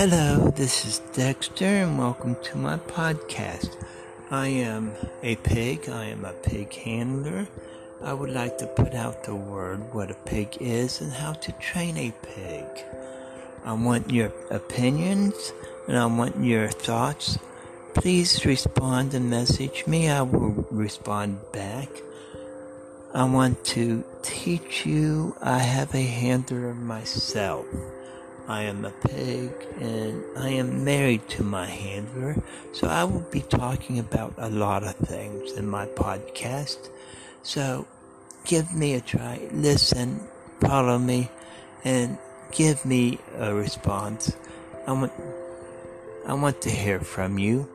Hello, this is Dexter, and welcome to my podcast. I am a pig, I am a pig handler. I would like to put out the word what a pig is and how to train a pig. I want your opinions and I want your thoughts. Please respond and message me. I will respond back. I want to teach you. I have a handler myself. I am a pig and I am married to my handler, so I will be talking about a lot of things in my podcast. So give me a try, listen, follow me, and give me a response. I want, I want to hear from you.